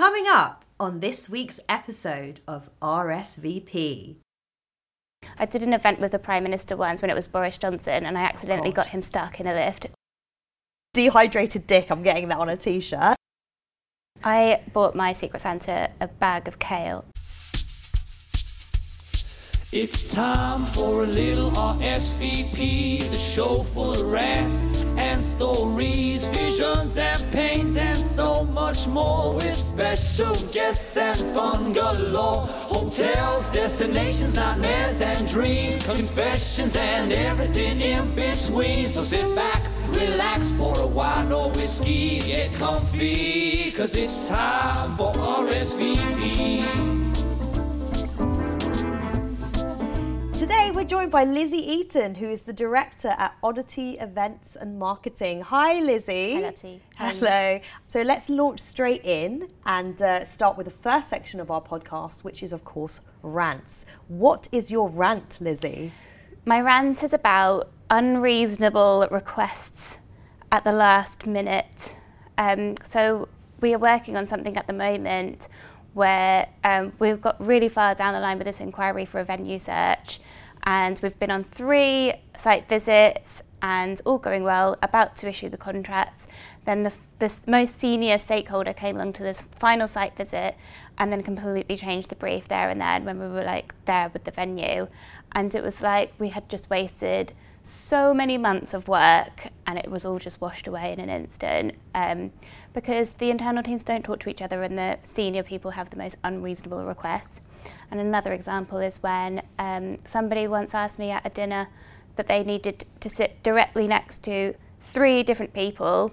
Coming up on this week's episode of RSVP. I did an event with the Prime Minister once when it was Boris Johnson and I accidentally oh, God. got him stuck in a lift. Dehydrated dick, I'm getting that on a t shirt. I bought my Secret Santa a bag of kale. It's time for a little RSVP, the show full of rants and stories, visions and pains, and so much more. With special guests and fun galore. Hotels, destinations, nightmares and dreams, confessions and everything in between. So sit back, relax, pour a wine or whiskey, get comfy, cause it's time for RSVP. Today we're joined by Lizzie Eaton, who is the director at Oddity Events and Marketing. Hi, Lizzie. Hi, Lottie. How are you? Hello. So let's launch straight in and uh, start with the first section of our podcast, which is, of course, rants. What is your rant, Lizzie? My rant is about unreasonable requests at the last minute. Um, so we are working on something at the moment where um, we've got really far down the line with this inquiry for a venue search, and we've been on three site visits and all going well, about to issue the contracts. Then the this most senior stakeholder came along to this final site visit and then completely changed the brief there and then when we were like there with the venue. And it was like we had just wasted so many months of work and it was all just washed away in an instant um, because the internal teams don't talk to each other and the senior people have the most unreasonable requests. And another example is when um, somebody once asked me at a dinner that they needed to sit directly next to three different people.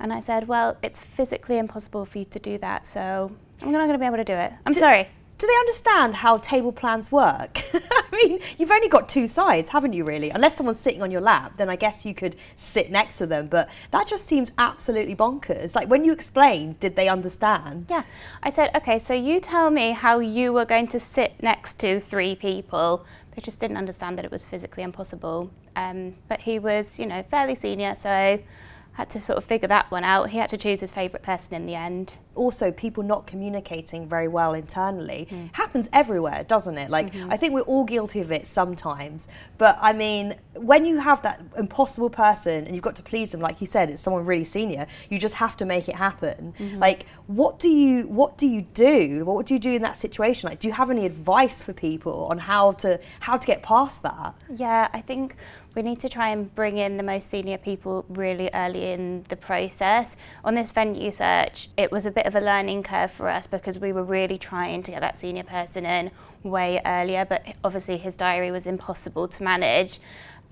And I said, well, it's physically impossible for you to do that, so I'm not going to be able to do it. I'm sorry. Do they understand how table plans work? I mean, you've only got two sides, haven't you, really? Unless someone's sitting on your lap, then I guess you could sit next to them. But that just seems absolutely bonkers. Like, when you explained, did they understand? Yeah. I said, okay, so you tell me how you were going to sit next to three people. They just didn't understand that it was physically impossible. Um, but he was, you know, fairly senior, so I had to sort of figure that one out. He had to choose his favourite person in the end. Also people not communicating very well internally hmm. happens everywhere doesn't it? Like mm-hmm. i think we're all guilty of it sometimes. But i mean when you have that impossible person and you've got to please them like you said it's someone really senior you just have to make it happen. Mm-hmm. Like what do you what do you do? What would you do in that situation? Like do you have any advice for people on how to how to get past that? Yeah, I think we need to try and bring in the most senior people really early in the process. On this venue search, it was a bit of a learning curve for us because we were really trying to get that senior person in way earlier, but obviously his diary was impossible to manage.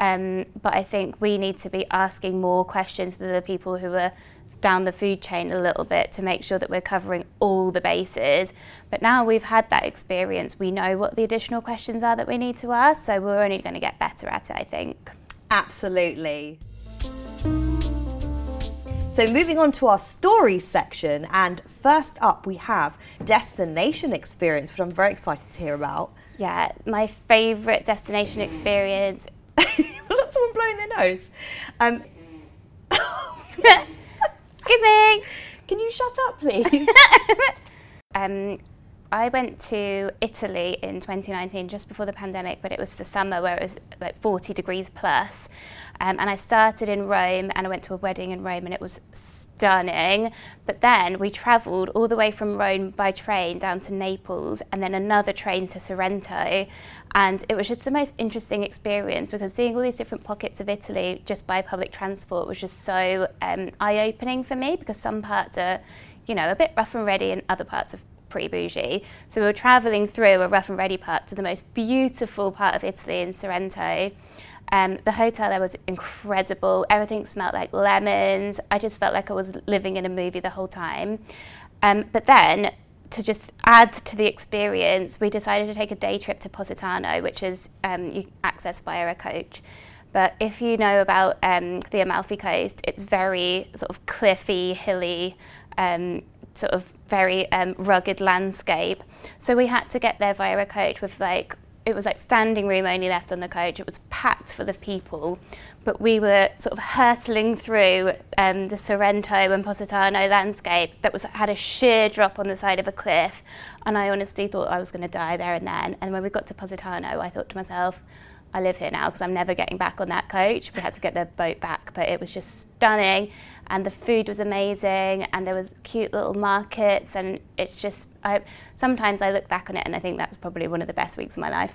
Um, but I think we need to be asking more questions to the people who are down the food chain a little bit to make sure that we're covering all the bases. But now we've had that experience, we know what the additional questions are that we need to ask, so we're only going to get better at it, I think. Absolutely. So, moving on to our stories section, and first up we have destination experience, which I'm very excited to hear about. Yeah, my favourite destination experience. Was that someone blowing their nose? Um, Excuse me! can you shut up, please? Um, I went to Italy in 2019, just before the pandemic, but it was the summer where it was like 40 degrees plus. Um, and I started in Rome and I went to a wedding in Rome and it was stunning. But then we travelled all the way from Rome by train down to Naples and then another train to Sorrento. And it was just the most interesting experience because seeing all these different pockets of Italy just by public transport was just so um, eye opening for me because some parts are, you know, a bit rough and ready and other parts are pretty bougie. So we were travelling through a rough and ready part to the most beautiful part of Italy in Sorrento. Um, the hotel there was incredible. Everything smelled like lemons. I just felt like I was living in a movie the whole time. Um, but then, to just add to the experience, we decided to take a day trip to Positano, which is um, you access via a coach. But if you know about um, the Amalfi Coast, it's very sort of cliffy, hilly, um, sort of very um, rugged landscape. So we had to get there via a coach with like it was like standing room only left on the coach. It was packed full of people, but we were sort of hurtling through um, the Sorrento and Positano landscape that was had a sheer drop on the side of a cliff, and I honestly thought I was going to die there and then. And when we got to Positano, I thought to myself, I live here now because I'm never getting back on that coach. We had to get the boat back, but it was just stunning, and the food was amazing, and there were cute little markets, and it's just. I, sometimes I look back on it and I think that's probably one of the best weeks of my life.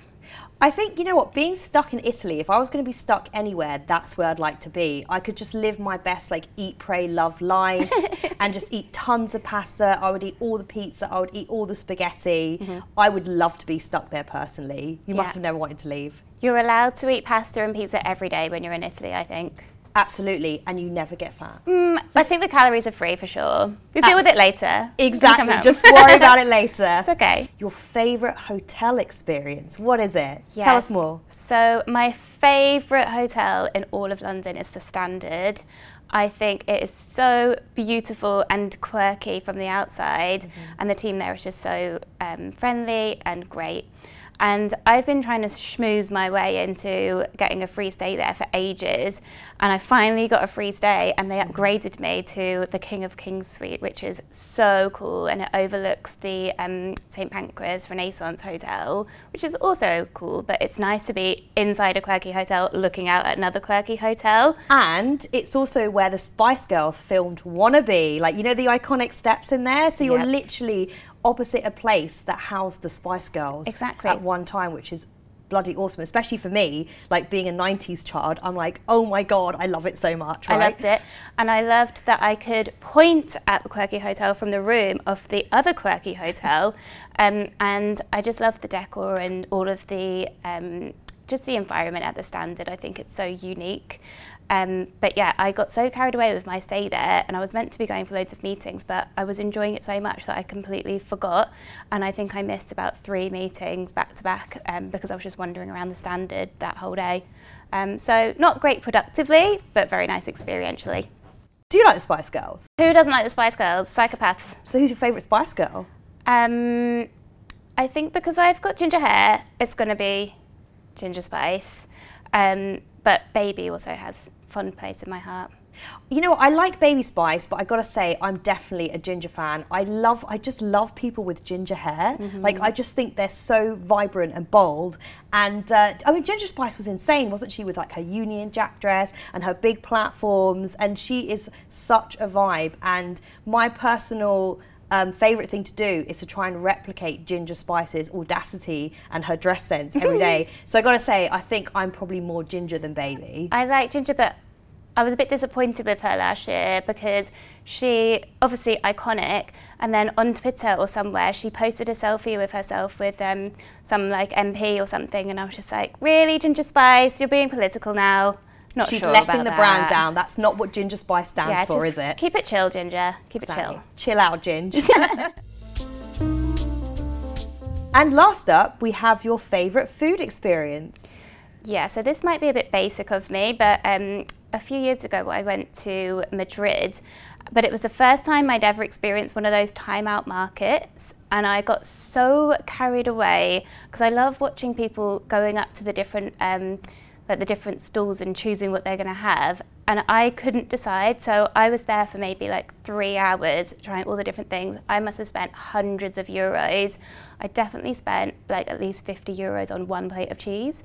I think, you know what, being stuck in Italy, if I was going to be stuck anywhere, that's where I'd like to be. I could just live my best, like, eat, pray, love life and just eat tons of pasta. I would eat all the pizza. I would eat all the spaghetti. Mm-hmm. I would love to be stuck there personally. You must have never wanted to leave. You're allowed to eat pasta and pizza every day when you're in Italy, I think. Absolutely. And you never get fat. Mm, I think the calories are free for sure. We'll deal with it later. when you come Exactly. Just worry about it later. It's okay. Your favourite hotel experience. What is it? Tell us more. So my favourite hotel in all of London is the Standard. I think it is so beautiful and quirky from the outside, and the team there is just so um, friendly and great. And I've been trying to schmooze my way into getting a free stay there for ages, and I finally got a free stay, and they upgraded me to the King of Kings suite, which is so cool, and it overlooks the um, St Pancras Renaissance Hotel, which is also cool. But it's nice to be inside a quirky hotel, looking out at another quirky hotel. And it's also where the Spice Girls filmed Wannabe. Like, you know, the iconic steps in there? So you're Yep. literally opposite a place that housed the Spice Girls Exactly. at one time, which is bloody awesome. Especially for me, like being a 90s child, I'm like, oh my God, I love it so much. I loved it. And I loved that I could point at the quirky hotel from the room of the other quirky hotel. Um, and I just loved the decor and all of the, um, just the environment at the standard. I think it's so unique. Um, but yeah, I got so carried away with my stay there, and I was meant to be going for loads of meetings, but I was enjoying it so much that I completely forgot. And I think I missed about three meetings back to back um, because I was just wandering around the standard that whole day. Um, so not great productively, but very nice experientially. Do you like the Spice Girls? Who doesn't like the Spice Girls? Psychopaths. So who's your favourite Spice Girl? Um, I think because I've got ginger hair, it's going to be Ginger Spice. Um, but Baby also has fond place in my heart. You know, I like Baby Spice, but I gotta say, I'm definitely a ginger fan. I love, I just love people with ginger hair. Like, I just think they're so vibrant and bold. And uh, I mean, Ginger Spice was insane, wasn't she? With like her Union Jack dress and her big platforms, and she is such a vibe. And my personal um, favorite thing to do is to try and replicate Ginger Spice's audacity and her dress sense every day. so I gotta say, I think I'm probably more ginger than Baby. I like Ginger, but I was a bit disappointed with her last year because she, obviously iconic, and then on Twitter or somewhere, she posted a selfie with herself with um, some like MP or something, and I was just like, really, Ginger Spice, you're being political now. Not She's sure letting the brand down. That's not what Ginger Spice stands Yeah, for, is it? Keep it chill, Ginger. Keep it chill. Chill out, Ginger. and last up, we have your favourite food experience. Yeah, so this might be a bit basic of me, but um, a few years ago I went to Madrid, but it was the first time I'd ever experienced one of those timeout markets, and I got so carried away because I love watching people going up to the different. Um, like the different stalls and choosing what they're going to have. And I couldn't decide so I was there for maybe like 3 hours trying all the different things. I must have spent hundreds of euros. I definitely spent like at least 50 euros on one plate of cheese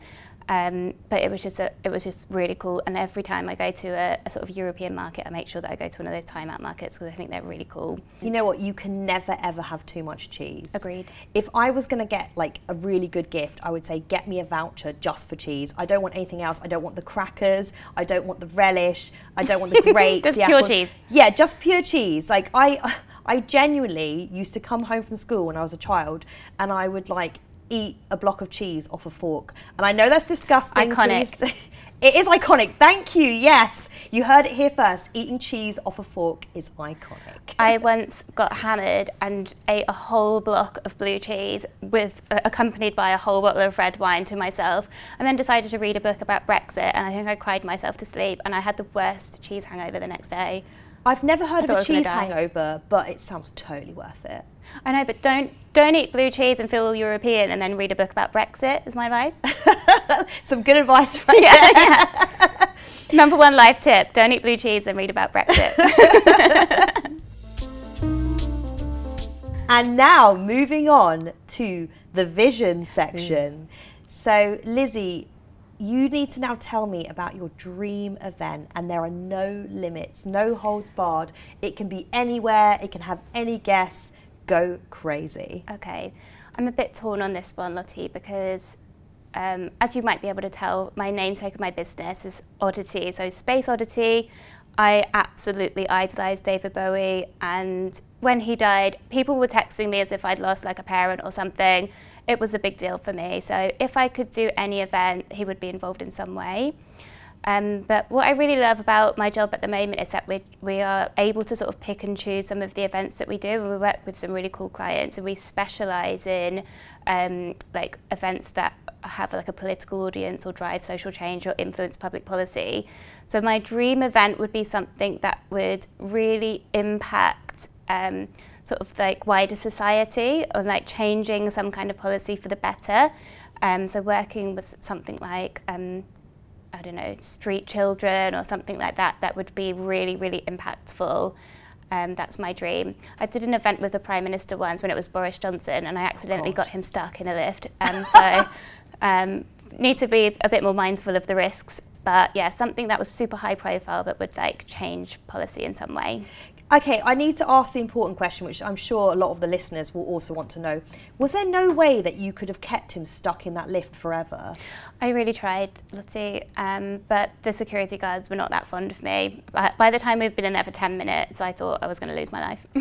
um, but it was just a, it was just really cool and every time I go to a, a sort of European market I make sure that I go to one of those timeout markets because I think they're really cool You know what? You can never ever have too much cheese. Agreed. If I was going to get like a really good gift, I would say get me a voucher just for cheese. I don't want anything else. I don't want the crackers. I don't want the relish. I don't want the grapes. Just the pure apples. cheese. Yeah, just pure cheese. Like I, I genuinely used to come home from school when I was a child, and I would like eat a block of cheese off a fork. And I know that's disgusting. Iconic. It is iconic. Thank you. Yes, you heard it here first. Eating cheese off a fork is iconic. I once got hammered and ate a whole block of blue cheese with uh, accompanied by a whole bottle of red wine to myself and then decided to read a book about Brexit and I think I cried myself to sleep and I had the worst cheese hangover the next day. I've never heard I of a cheese hangover, but it sounds totally worth it. I know, but don't don't eat blue cheese and feel all European and then read a book about Brexit. Is my advice. Some good advice right yeah, yeah. Number one life tip: don't eat blue cheese and read about Brexit. And now moving on to the vision section. So, Lizzie, you need to now tell me about your dream event, and there are no limits, no holds barred. It can be anywhere, it can have any guests. Go crazy. Okay, I'm a bit torn on this one, Lottie, because um, as you might be able to tell, my namesake of my business is Oddity. So Space Oddity, I absolutely idolise David Bowie, and when he died, people were texting me as if I'd lost like a parent or something. It was a big deal for me. So if I could do any event, he would be involved in some way. Um, but what I really love about my job at the moment is that we, we are able to sort of pick and choose some of the events that we do, and we work with some really cool clients, and we specialise in um, like events that have like a political audience or drive social change or influence public policy. So my dream event would be something that would really impact um, sort of like wider society or like changing some kind of policy for the better. Um, so working with something like um, I don't know, street children or something like that, that would be really, really impactful. Um, that's my dream. I did an event with the Prime Minister once when it was Boris Johnson, and I accidentally God. got him stuck in a lift. Um, so, um, need to be a bit more mindful of the risks. But yeah, something that was super high profile, but would like change policy in some way. Okay, I need to ask the important question, which I'm sure a lot of the listeners will also want to know. Was there no way that you could have kept him stuck in that lift forever? I really tried, Lottie, um, but the security guards were not that fond of me. By, by the time we'd been in there for 10 minutes, I thought I was going to lose my life.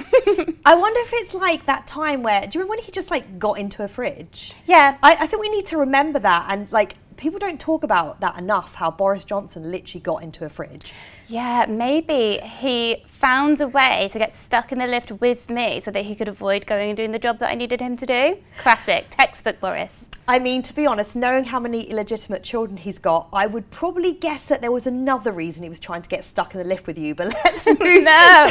I wonder if it's like that time where, do you remember when he just like got into a fridge? yeah, I, I think we need to remember that and like people don't talk about that enough how Boris Johnson literally got into a fridge. Yeah, maybe he found a way to get stuck in the lift with me so that he could avoid going and doing the job that I needed him to do. Classic, textbook Boris. I mean, to be honest, knowing how many illegitimate children he's got, I would probably guess that there was another reason he was trying to get stuck in the lift with you. But let's move. No.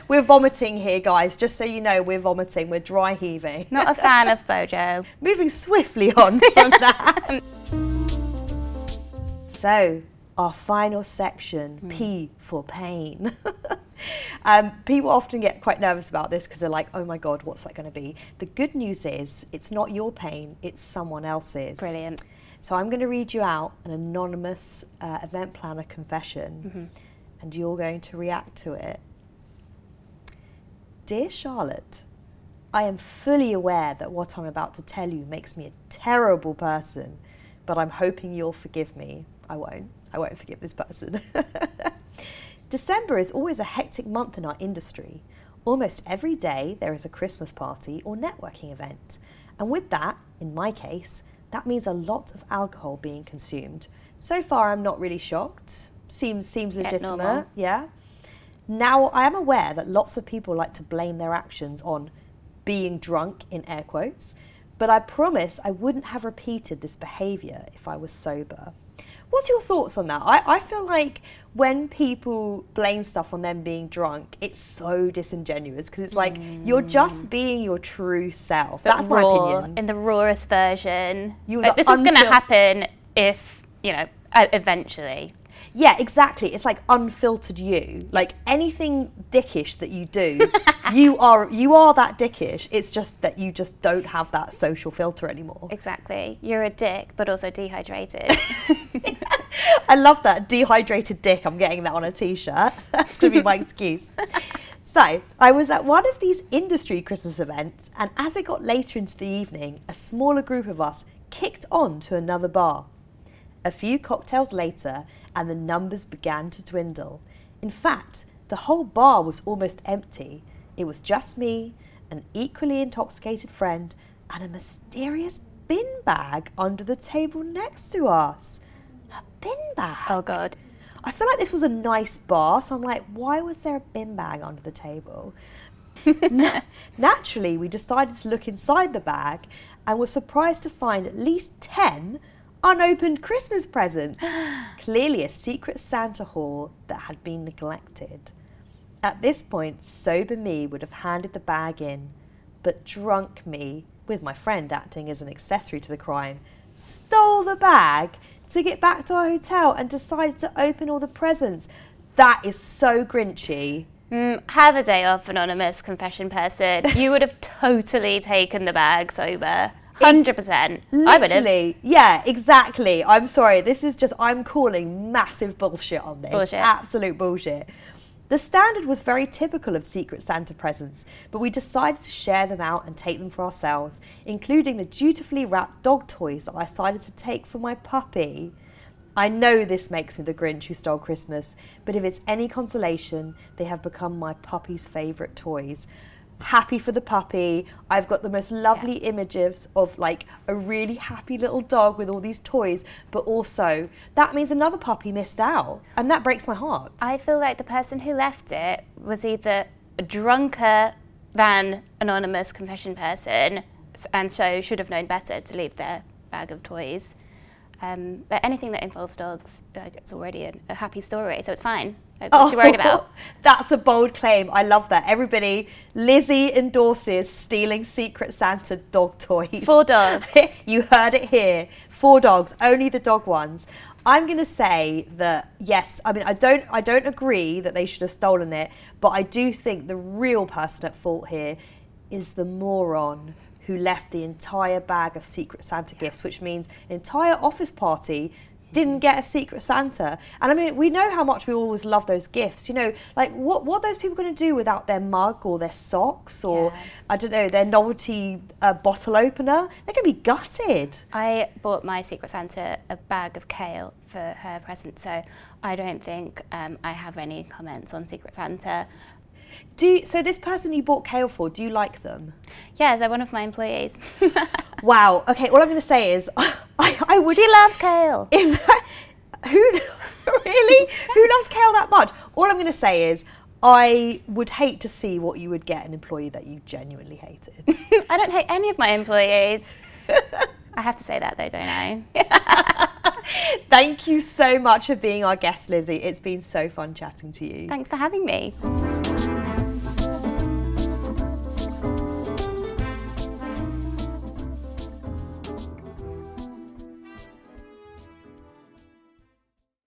we're vomiting here, guys. Just so you know, we're vomiting. We're dry heaving. Not a fan of Bojo. Moving swiftly on from that. so, our final section, P for pain. um, people often get quite nervous about this because they're like, oh my God, what's that going to be? The good news is it's not your pain, it's someone else's. Brilliant. So, I'm going to read you out an anonymous uh, event planner confession, and you're going to react to it. Dear Charlotte, I am fully aware that what I'm about to tell you makes me a terrible person, but I'm hoping you'll forgive me. I won't. I won't forgive this person. December is always a hectic month in our industry. Almost every day there is a Christmas party or networking event. And with that, in my case, that means a lot of alcohol being consumed. So far I'm not really shocked. Seems seems legitimate. Yeah. Now, I am aware that lots of people like to blame their actions on being drunk, in air quotes, but I promise I wouldn't have repeated this behaviour if I was sober. What's your thoughts on that? I, I feel like when people blame stuff on them being drunk, it's so disingenuous because it's like you're just being your true self. But That's my opinion. In the rawest version. You Like, this is going to happen if, you know, uh, eventually. Yeah, exactly. It's like unfiltered you. Like anything dickish that you do, you are you are that dickish. It's just that you just don't have that social filter anymore. Exactly. You're a dick, but also dehydrated. I love that dehydrated dick. I'm getting that on a t-shirt. That's going to be my excuse. So, I was at one of these industry Christmas events, and as it got later into the evening, a smaller group of us kicked on to another bar. A few cocktails later, and the numbers began to dwindle. In fact, the whole bar was almost empty. It was just me, an equally intoxicated friend, and a mysterious bin bag under the table next to us. A bin bag? oh, God. I feel like this was a nice bar, so I'm like, why was there a bin bag under the table? Na- Naturally, we decided to look inside the bag and were surprised to find at least 10 unopened Christmas presents. Clearly, a secret Santa haul that had been neglected. At this point, sober me would have handed the bag in, but drunk me, with my friend acting as an accessory to the crime, stole the bag to get back to our hotel and decided to open all the presents. That is so grinchy. Mm, have a day off, anonymous confession person. You would have totally taken the bag sober. 100%. I would. Literally, yeah, exactly. I'm sorry. This is just, I'm calling massive bullshit on this. Bullshit. Absolute bullshit. The standard was very typical of Secret Santa presents, but we decided to share them out and take them for ourselves, including the dutifully wrapped dog toys that I decided to take for my puppy. I know this makes me the Grinch who stole Christmas, but if it's any consolation, they have become my puppy's favourite toys. Happy for the puppy. I've got the most lovely images of like a really happy little dog with all these toys, but also that means another puppy missed out, and that breaks my heart. I feel like the person who left it was either a drunker than anonymous confession person, and so should have known better to leave their bag of toys. Um, but anything that involves dogs, like, it's already a, a happy story, so it's fine. Like, what you worried about? That's a bold claim. I love that. Everybody, Lizzie endorses stealing Secret Santa dog toys. For dogs. you heard it here. For dogs, only the dog ones. I'm going to say that yes. I mean, I don't. I don't agree that they should have stolen it, but I do think the real person at fault here is the moron who left the entire bag of Secret Santa gifts, which means an entire office party didn't get a Secret Santa. And I mean, we know how much we always love those gifts. You know, like what what are those people going to do without their mug or their socks or Yeah. I don't know their novelty uh, bottle opener? They're going to be gutted. I bought my Secret Santa a bag of kale for her present, so I don't think um, I have any comments on Secret Santa. Do you, so. This person you bought kale for, do you like them? Yeah, they're one of my employees. Wow. Okay. All I'm going to say is, I, I would. she loves kale. if that, who really who loves kale that much? All I'm going to say is. I would hate to see what you would get an employee that you genuinely hated. I don't hate any of my employees. I have to say that though, don't I? Thank you so much for being our guest, Lizzie. It's been so fun chatting to you. Thanks for having me.